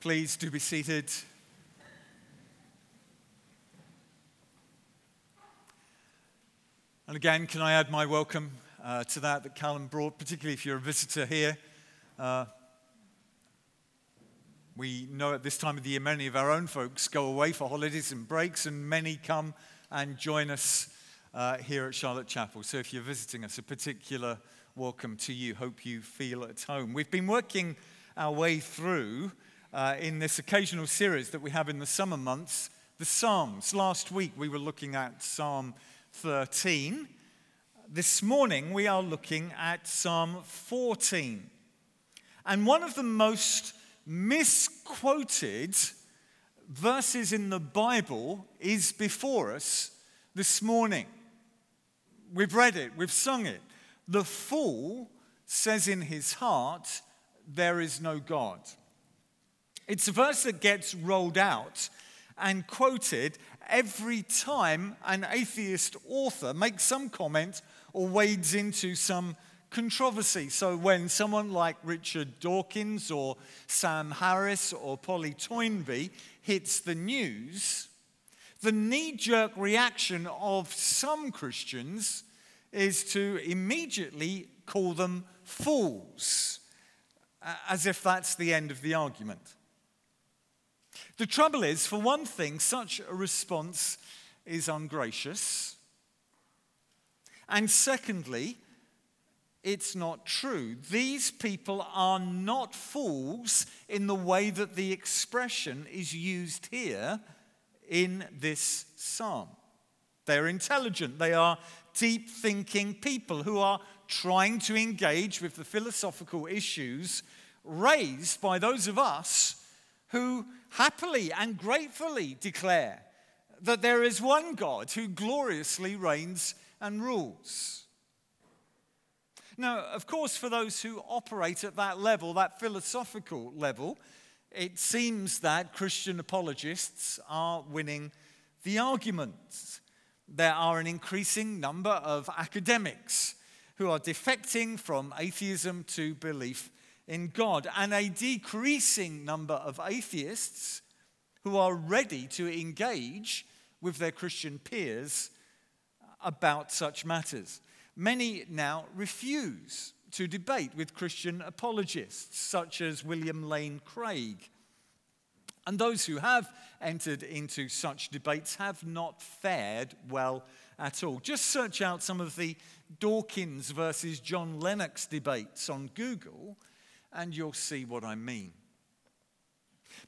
Please do be seated. And again, can I add my welcome uh, to that that Callum brought, particularly if you're a visitor here. Uh, we know at this time of the year many of our own folks go away for holidays and breaks, and many come and join us uh, here at Charlotte Chapel. So if you're visiting us, a particular welcome to you. Hope you feel at home. We've been working our way through uh, in this occasional series that we have in the summer months, the Psalms. Last week we were looking at Psalm 13. This morning we are looking at Psalm 14. And one of the most misquoted verses in the Bible is before us this morning. We've read it, we've sung it. The fool says in his heart, There is no God. It's a verse that gets rolled out and quoted every time an atheist author makes some comment or wades into some controversy. So when someone like Richard Dawkins or Sam Harris or Polly Toynbee hits the news, the knee jerk reaction of some Christians is to immediately call them fools, as if that's the end of the argument. The trouble is, for one thing, such a response is ungracious. And secondly, it's not true. These people are not fools in the way that the expression is used here in this psalm. They're intelligent, they are deep thinking people who are trying to engage with the philosophical issues raised by those of us who happily and gratefully declare that there is one God who gloriously reigns and rules. Now, of course, for those who operate at that level, that philosophical level, it seems that Christian apologists are winning the argument. There are an increasing number of academics who are defecting from atheism to belief in God, and a decreasing number of atheists who are ready to engage with their Christian peers about such matters. Many now refuse to debate with Christian apologists, such as William Lane Craig. And those who have entered into such debates have not fared well at all. Just search out some of the Dawkins versus John Lennox debates on Google, and you'll see what I mean.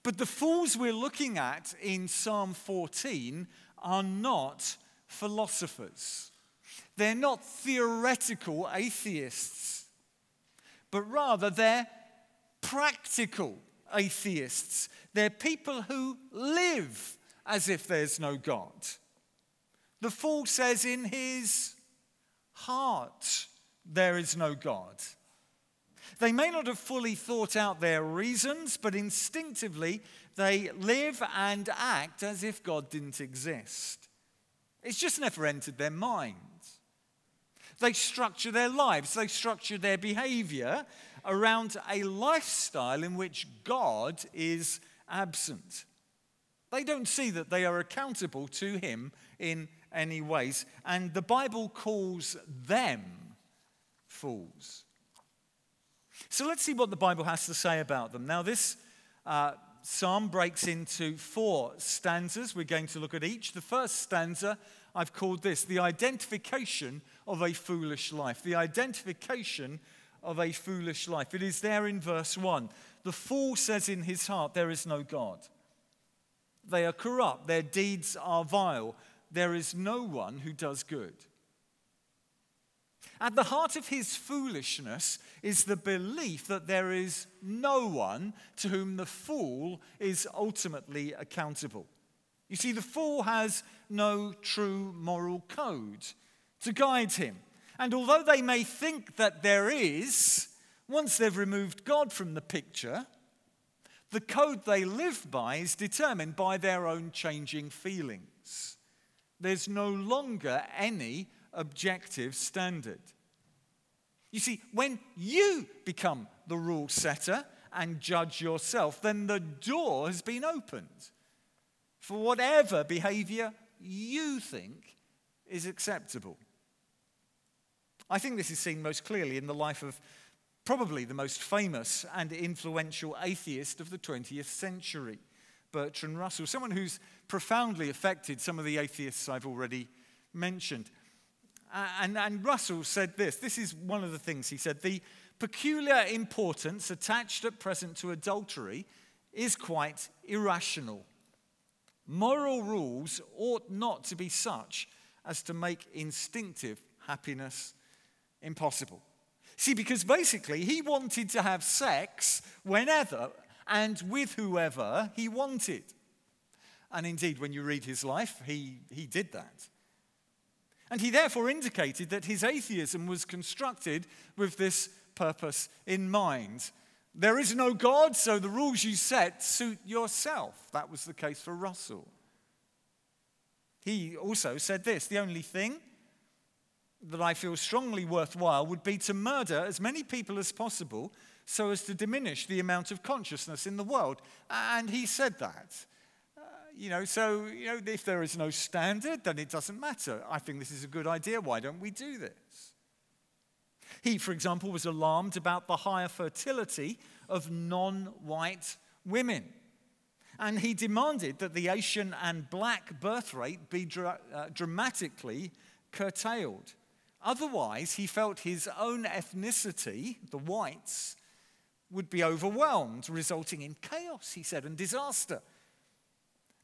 But the fools we're looking at in Psalm 14 are not philosophers. They're not theoretical atheists, but rather they're practical atheists. They're people who live as if there's no God. The fool says in his heart, there is no God. They may not have fully thought out their reasons, but instinctively they live and act as if God didn't exist. It's just never entered their minds. They structure their lives, they structure their behavior around a lifestyle in which God is absent. They don't see that they are accountable to Him in any ways, and the Bible calls them fools. So let's see what the Bible has to say about them. Now, this uh, psalm breaks into four stanzas. We're going to look at each. The first stanza I've called this the identification of a foolish life. The identification of a foolish life. It is there in verse 1. The fool says in his heart, There is no God. They are corrupt, their deeds are vile. There is no one who does good. At the heart of his foolishness is the belief that there is no one to whom the fool is ultimately accountable. You see, the fool has no true moral code to guide him. And although they may think that there is, once they've removed God from the picture, the code they live by is determined by their own changing feelings. There's no longer any objective standard. You see, when you become the rule setter and judge yourself, then the door has been opened for whatever behavior you think is acceptable. I think this is seen most clearly in the life of probably the most famous and influential atheist of the 20th century, Bertrand Russell, someone who's profoundly affected some of the atheists I've already mentioned. And, and Russell said this this is one of the things he said the peculiar importance attached at present to adultery is quite irrational. Moral rules ought not to be such as to make instinctive happiness impossible. See, because basically he wanted to have sex whenever and with whoever he wanted. And indeed, when you read his life, he, he did that. And he therefore indicated that his atheism was constructed with this purpose in mind. There is no God, so the rules you set suit yourself. That was the case for Russell. He also said this the only thing that I feel strongly worthwhile would be to murder as many people as possible so as to diminish the amount of consciousness in the world. And he said that. You know, so, you know, if there is no standard, then it doesn't matter. I think this is a good idea. Why don't we do this? He, for example, was alarmed about the higher fertility of non white women. And he demanded that the Asian and black birth rate be dra- uh, dramatically curtailed. Otherwise, he felt his own ethnicity, the whites, would be overwhelmed, resulting in chaos, he said, and disaster.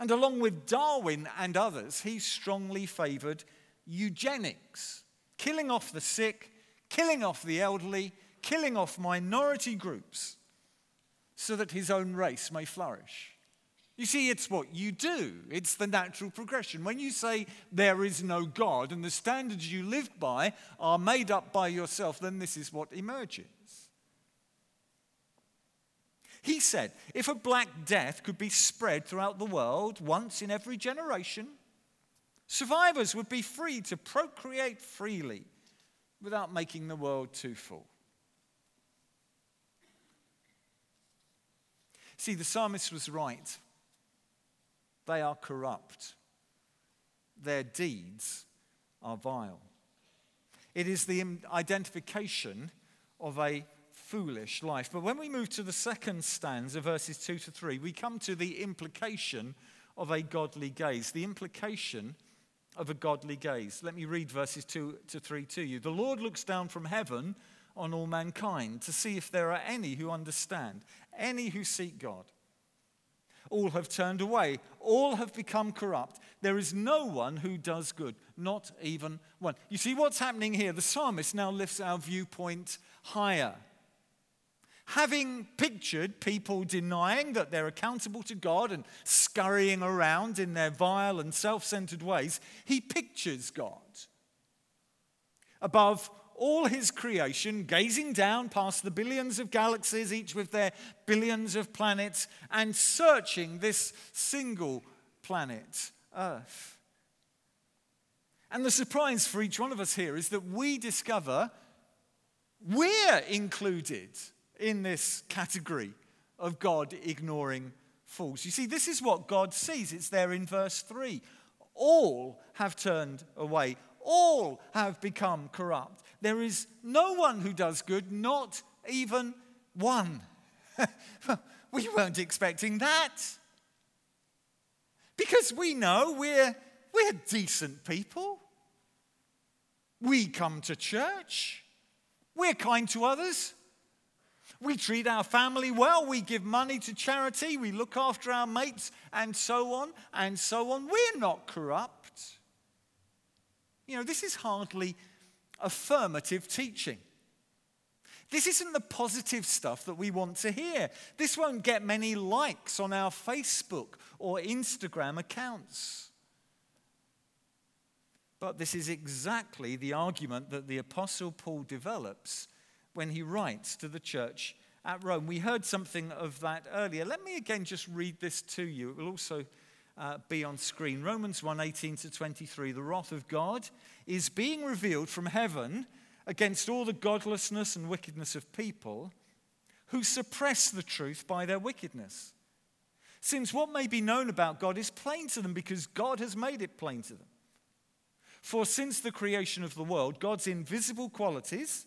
And along with Darwin and others, he strongly favored eugenics, killing off the sick, killing off the elderly, killing off minority groups, so that his own race may flourish. You see, it's what you do. It's the natural progression. When you say there is no God and the standards you live by are made up by yourself, then this is what emerges. He said if a black death could be spread throughout the world once in every generation, survivors would be free to procreate freely without making the world too full. See, the psalmist was right. They are corrupt. Their deeds are vile. It is the identification of a foolish life. But when we move to the second stanza, verses 2 to 3, we come to the implication of a godly gaze. The implication of a godly gaze. Let me read verses 2 to 3 to you. The Lord looks down from heaven on all mankind to see if there are any who understand, any who seek God. All have turned away. All have become corrupt. There is no one who does good, not even one. You see what's happening here? The psalmist now lifts our viewpoint higher. Having pictured people denying that they're accountable to God and scurrying around in their vile and self centered ways, he pictures God. Above all his creation, gazing down past the billions of galaxies, each with their billions of planets, and searching this single planet, Earth. And the surprise for each one of us here is that we discover we're included in this category of God ignoring fools. You see, this is what God sees. It's there in verse 3. All have turned away, all have become corrupt. There is no one who does good, not even one. we weren't expecting that. Because we know we're, we're decent people. We come to church. We're kind to others. We treat our family well. We give money to charity. We look after our mates and so on and so on. We're not corrupt. You know, this is hardly affirmative teaching. This isn't the positive stuff that we want to hear. This won't get many likes on our Facebook or Instagram accounts. But this is exactly the argument that the Apostle Paul develops when he writes to the church at Rome. We heard something of that earlier. Let me again just read this to you. It will also uh, be on screen. Romans 1 18 to 23. The wrath of God is being revealed from heaven against all the godlessness and wickedness of people who suppress the truth by their wickedness. Since what may be known about God is plain to them because God has made it plain to them. For since the creation of the world, God's invisible qualities,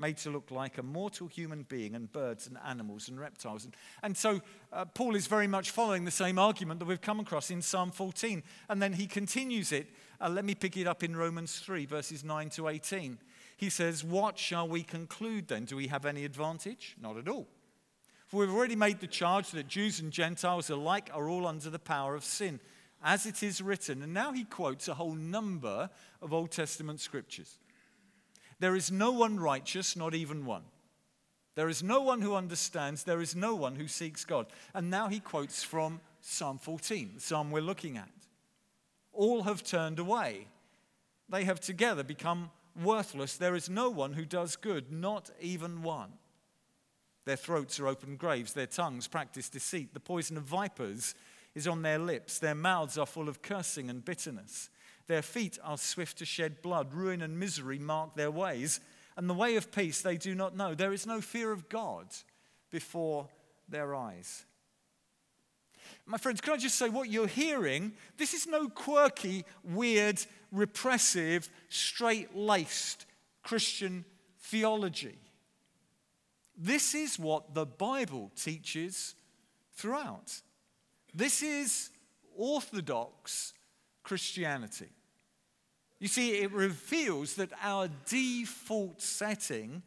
made to look like a mortal human being and birds and animals and reptiles. And, and so uh, Paul is very much following the same argument that we've come across in Psalm 14. And then he continues it. Uh, let me pick it up in Romans 3, verses 9 to 18. He says, What shall we conclude then? Do we have any advantage? Not at all. For we've already made the charge that Jews and Gentiles alike are all under the power of sin, as it is written. And now he quotes a whole number of Old Testament scriptures. There is no one righteous, not even one. There is no one who understands. There is no one who seeks God. And now he quotes from Psalm 14, the psalm we're looking at. All have turned away. They have together become worthless. There is no one who does good, not even one. Their throats are open graves. Their tongues practice deceit. The poison of vipers is on their lips. Their mouths are full of cursing and bitterness. Their feet are swift to shed blood. Ruin and misery mark their ways, and the way of peace they do not know. There is no fear of God before their eyes. My friends, can I just say what you're hearing? This is no quirky, weird, repressive, straight laced Christian theology. This is what the Bible teaches throughout. This is orthodox Christianity. You see, it reveals that our default setting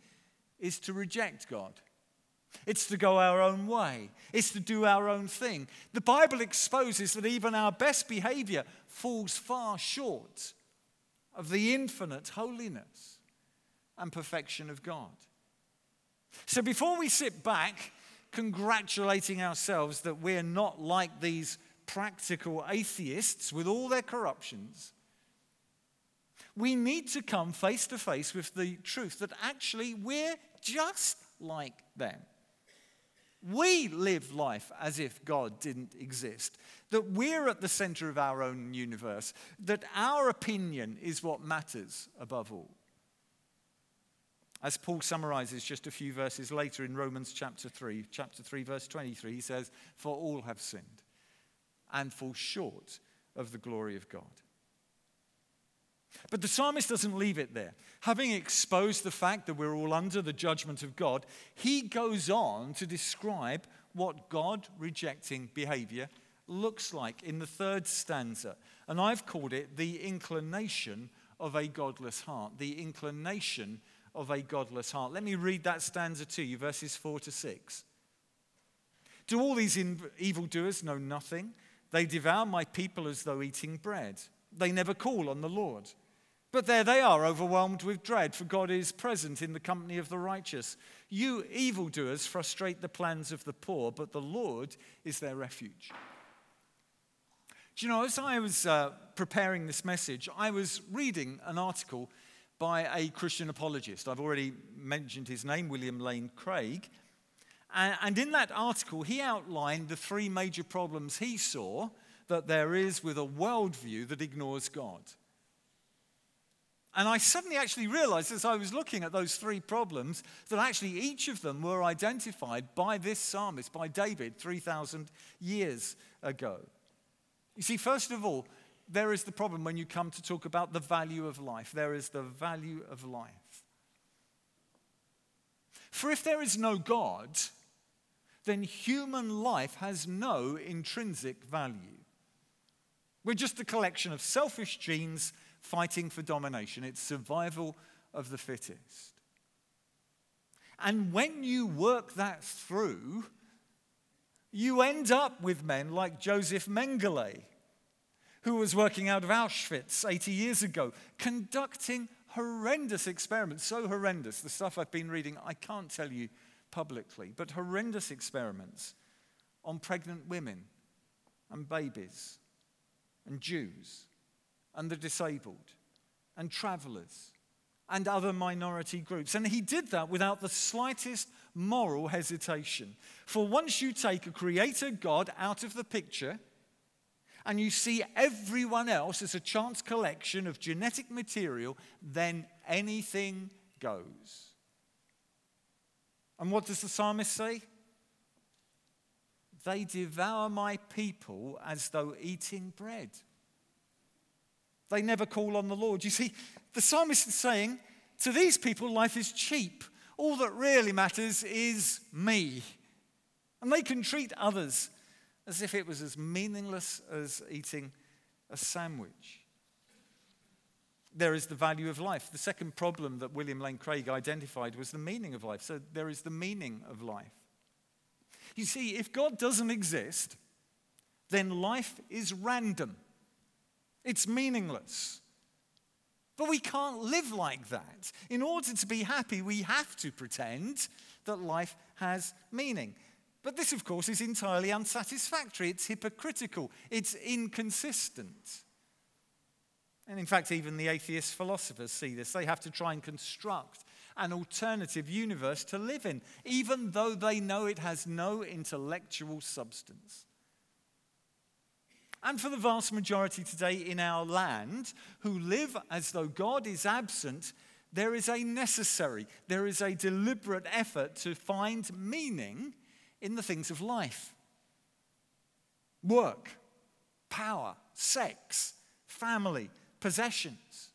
is to reject God. It's to go our own way. It's to do our own thing. The Bible exposes that even our best behavior falls far short of the infinite holiness and perfection of God. So before we sit back congratulating ourselves that we're not like these practical atheists with all their corruptions, we need to come face to face with the truth that actually we're just like them. We live life as if God didn't exist, that we're at the center of our own universe, that our opinion is what matters above all. As Paul summarizes just a few verses later in Romans chapter 3, chapter 3, verse 23, he says, For all have sinned and fall short of the glory of God. But the psalmist doesn't leave it there. Having exposed the fact that we're all under the judgment of God, he goes on to describe what God rejecting behavior looks like in the third stanza. And I've called it the inclination of a godless heart. The inclination of a godless heart. Let me read that stanza to you, verses 4 to 6. Do all these in- evildoers know nothing? They devour my people as though eating bread. They never call on the Lord. But there they are, overwhelmed with dread, for God is present in the company of the righteous. You evildoers frustrate the plans of the poor, but the Lord is their refuge. Do you know, as I was uh, preparing this message, I was reading an article by a Christian apologist. I've already mentioned his name, William Lane Craig. And in that article, he outlined the three major problems he saw that there is with a worldview that ignores God. And I suddenly actually realized as I was looking at those three problems that actually each of them were identified by this psalmist, by David, 3,000 years ago. You see, first of all, there is the problem when you come to talk about the value of life. There is the value of life. For if there is no God, then human life has no intrinsic value. We're just a collection of selfish genes fighting for domination. It's survival of the fittest. And when you work that through, you end up with men like Josef Mengele, who was working out of Auschwitz 80 years ago, conducting horrendous experiments. So horrendous, the stuff I've been reading, I can't tell you publicly, but horrendous experiments on pregnant women and babies and Jews and the disabled and travelers and other minority groups. And he did that without the slightest moral hesitation. For once you take a creator God out of the picture, and you see everyone else as a chance collection of genetic material, then anything goes. And what does the psalmist say? They devour my people as though eating bread. They never call on the Lord. You see, the psalmist is saying, to these people, life is cheap. All that really matters is me. And they can treat others as if it was as meaningless as eating a sandwich. There is the value of life. The second problem that William Lane Craig identified was the meaning of life. So there is the meaning of life. You see, if God doesn't exist, then life is random, it's meaningless. But we can't live like that. In order to be happy, we have to pretend that life has meaning. But this, of course, is entirely unsatisfactory. It's hypocritical. It's inconsistent. And in fact, even the atheist philosophers see this. They have to try and construct an alternative universe to live in, even though they know it has no intellectual substance. And for the vast majority today in our land who live as though God is absent, there is a necessary, there is a deliberate effort to find meaning in the things of life work, power, sex, family, possessions.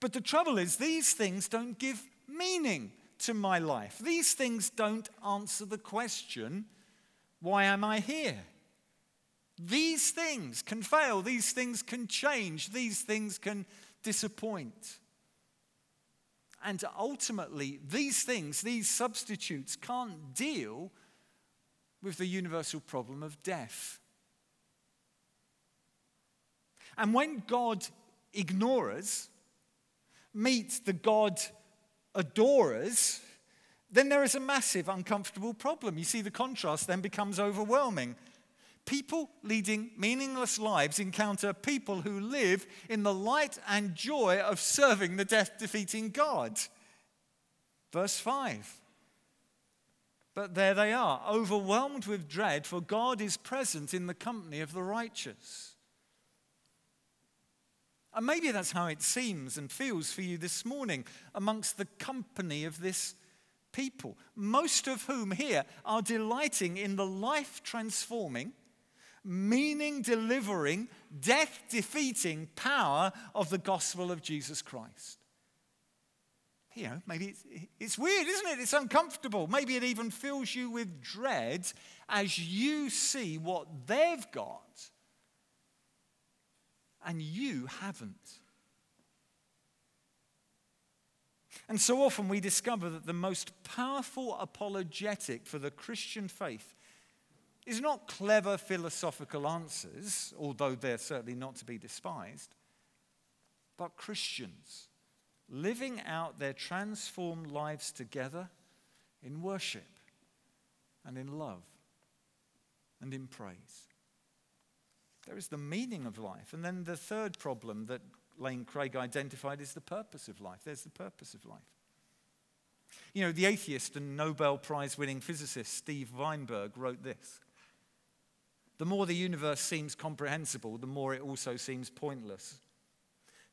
But the trouble is, these things don't give meaning to my life. These things don't answer the question why am I here? These things can fail, these things can change, these things can disappoint. And ultimately, these things, these substitutes, can't deal with the universal problem of death. And when God ignores, meets the God adorers, then there is a massive uncomfortable problem. You see, the contrast then becomes overwhelming. People leading meaningless lives encounter people who live in the light and joy of serving the death defeating God. Verse 5. But there they are, overwhelmed with dread, for God is present in the company of the righteous. And maybe that's how it seems and feels for you this morning amongst the company of this people, most of whom here are delighting in the life transforming meaning delivering, death defeating power of the gospel of Jesus Christ. You know, maybe it's, it's weird, isn't it? It's uncomfortable. Maybe it even fills you with dread as you see what they've got and you haven't. And so often we discover that the most powerful apologetic for the Christian faith is not clever philosophical answers, although they're certainly not to be despised, but Christians living out their transformed lives together in worship and in love and in praise. There is the meaning of life. And then the third problem that Lane Craig identified is the purpose of life. There's the purpose of life. You know, the atheist and Nobel Prize winning physicist Steve Weinberg wrote this the more the universe seems comprehensible, the more it also seems pointless.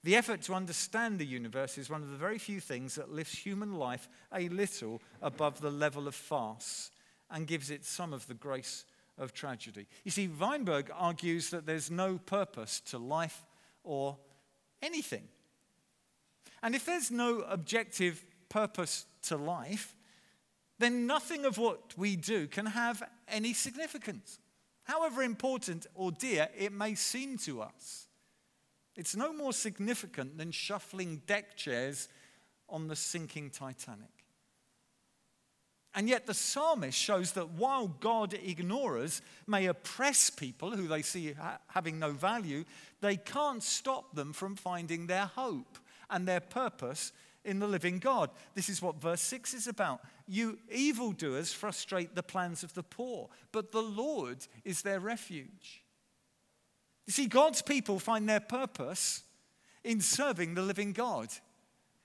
The effort to understand the universe is one of the very few things that lifts human life a little above the level of farce and gives it some of the grace of tragedy. You see, Weinberg argues that there's no purpose to life or anything. And if there's no objective purpose to life, then nothing of what we do can have any significance however important or dear it may seem to us. It's no more significant than shuffling deck chairs on the sinking Titanic. And yet, the psalmist shows that while God ignorers may oppress people who they see ha- having no value, they can't stop them from finding their hope and their purpose in the living God. This is what verse 6 is about. You evildoers frustrate the plans of the poor, but the Lord is their refuge. You see, God's people find their purpose in serving the living God.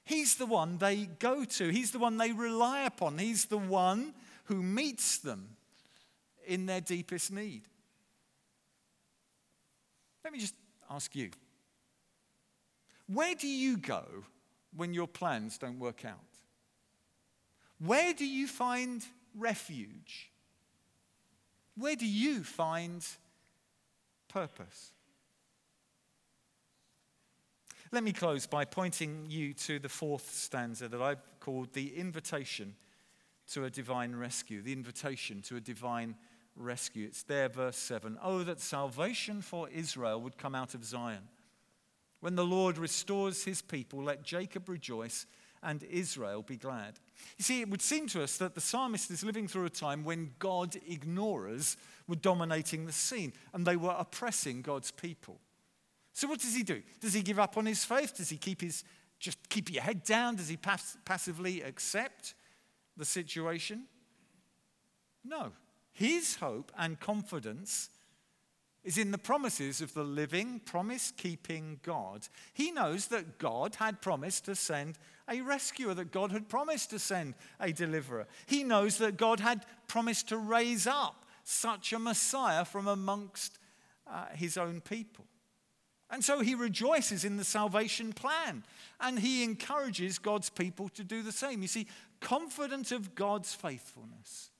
He's the one they go to, He's the one they rely upon, He's the one who meets them in their deepest need. Let me just ask you where do you go when your plans don't work out? Where do you find refuge? Where do you find purpose? Let me close by pointing you to the fourth stanza that I've called the invitation to a divine rescue. The invitation to a divine rescue. It's there, verse 7. Oh, that salvation for Israel would come out of Zion. When the Lord restores his people, let Jacob rejoice and Israel be glad. You see, it would seem to us that the psalmist is living through a time when God ignorers were dominating the scene and they were oppressing God's people. So what does he do? Does he give up on his faith? Does he keep his just keep your head down? Does he pass, passively accept the situation? No. His hope and confidence is in the promises of the living, promise keeping God. He knows that God had promised to send a rescuer, that God had promised to send a deliverer. He knows that God had promised to raise up such a Messiah from amongst uh, his own people. And so he rejoices in the salvation plan and he encourages God's people to do the same. You see, confident of God's faithfulness.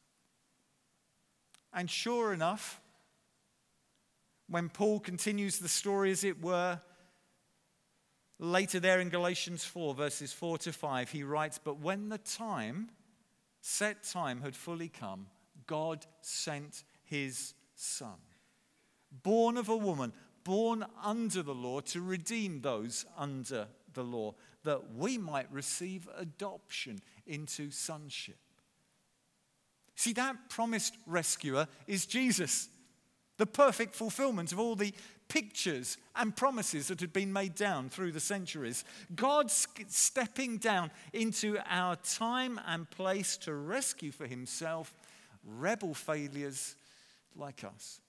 And sure enough, when Paul continues the story, as it were, later there in Galatians 4, verses 4 to 5, he writes, But when the time, set time, had fully come, God sent his son, born of a woman, born under the law, to redeem those under the law, that we might receive adoption into sonship. See, that promised rescuer is Jesus the perfect fulfillment of all the pictures and promises that had been made down through the centuries. God stepping down into our time and place to rescue for himself rebel failures like us.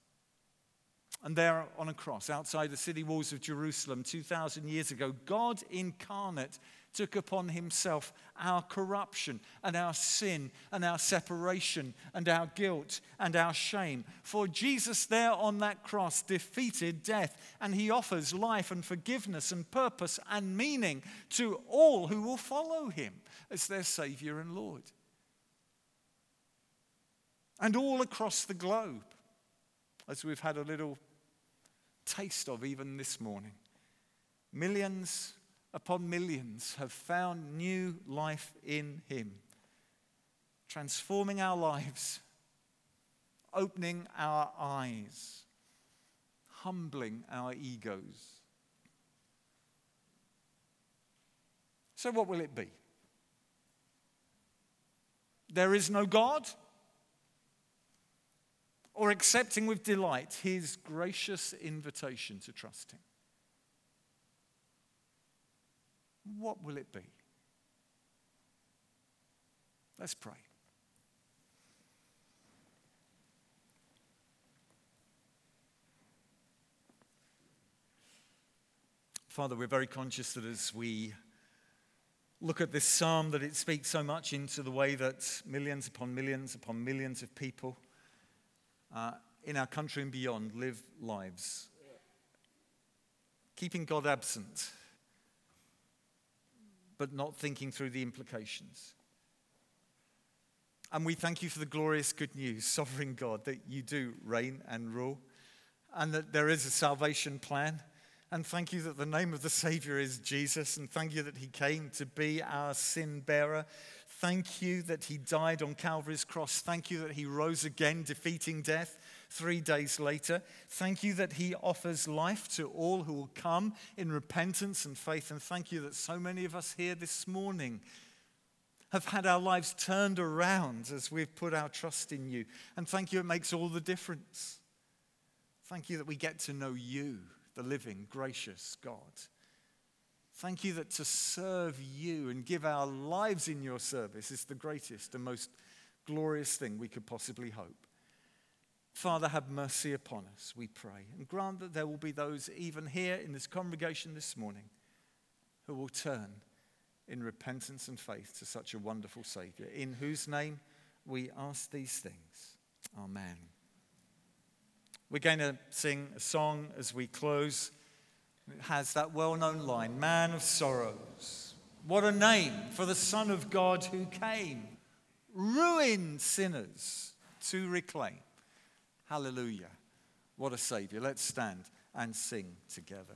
And there on a cross outside the city walls of Jerusalem 2,000 years ago, God incarnate took upon himself our corruption and our sin and our separation and our guilt and our shame. For Jesus, there on that cross, defeated death and he offers life and forgiveness and purpose and meaning to all who will follow him as their Savior and Lord. And all across the globe, as we've had a little taste of even this morning, millions upon millions have found new life in Him, transforming our lives, opening our eyes, humbling our egos. So, what will it be? There is no God? Or accepting with delight His gracious invitation to trust Him? What will it be? Let's pray. Father, we're very conscious that as we look at this psalm, that it speaks so much into the way that millions upon millions upon millions of people uh, in our country and beyond live lives, keeping God absent but not thinking through the implications. And we thank you for the glorious good news, sovereign God, that you do reign and rule, and that there is a salvation plan. And thank you that the name of the Savior is Jesus, and thank you that He came to be our sin bearer. Thank you that He died on Calvary's cross. Thank you that He rose again, defeating death three days later. Thank you that He offers life to all who will come in repentance and faith. And thank you that so many of us here this morning have had our lives turned around as we've put our trust in you. And thank you, it makes all the difference. Thank you that we get to know you, the living, gracious God. Thank you that to serve you and give our lives in your service is the greatest and most glorious thing we could possibly hope. Father, have mercy upon us, we pray, and grant that there will be those even here in this congregation this morning who will turn in repentance and faith to such a wonderful Savior, in whose name we ask these things. Amen. We're going to sing a song as we close. It has that well known line Man of Sorrows. What a name for the Son of God who came, ruined sinners to reclaim. Hallelujah. What a Savior. Let's stand and sing together.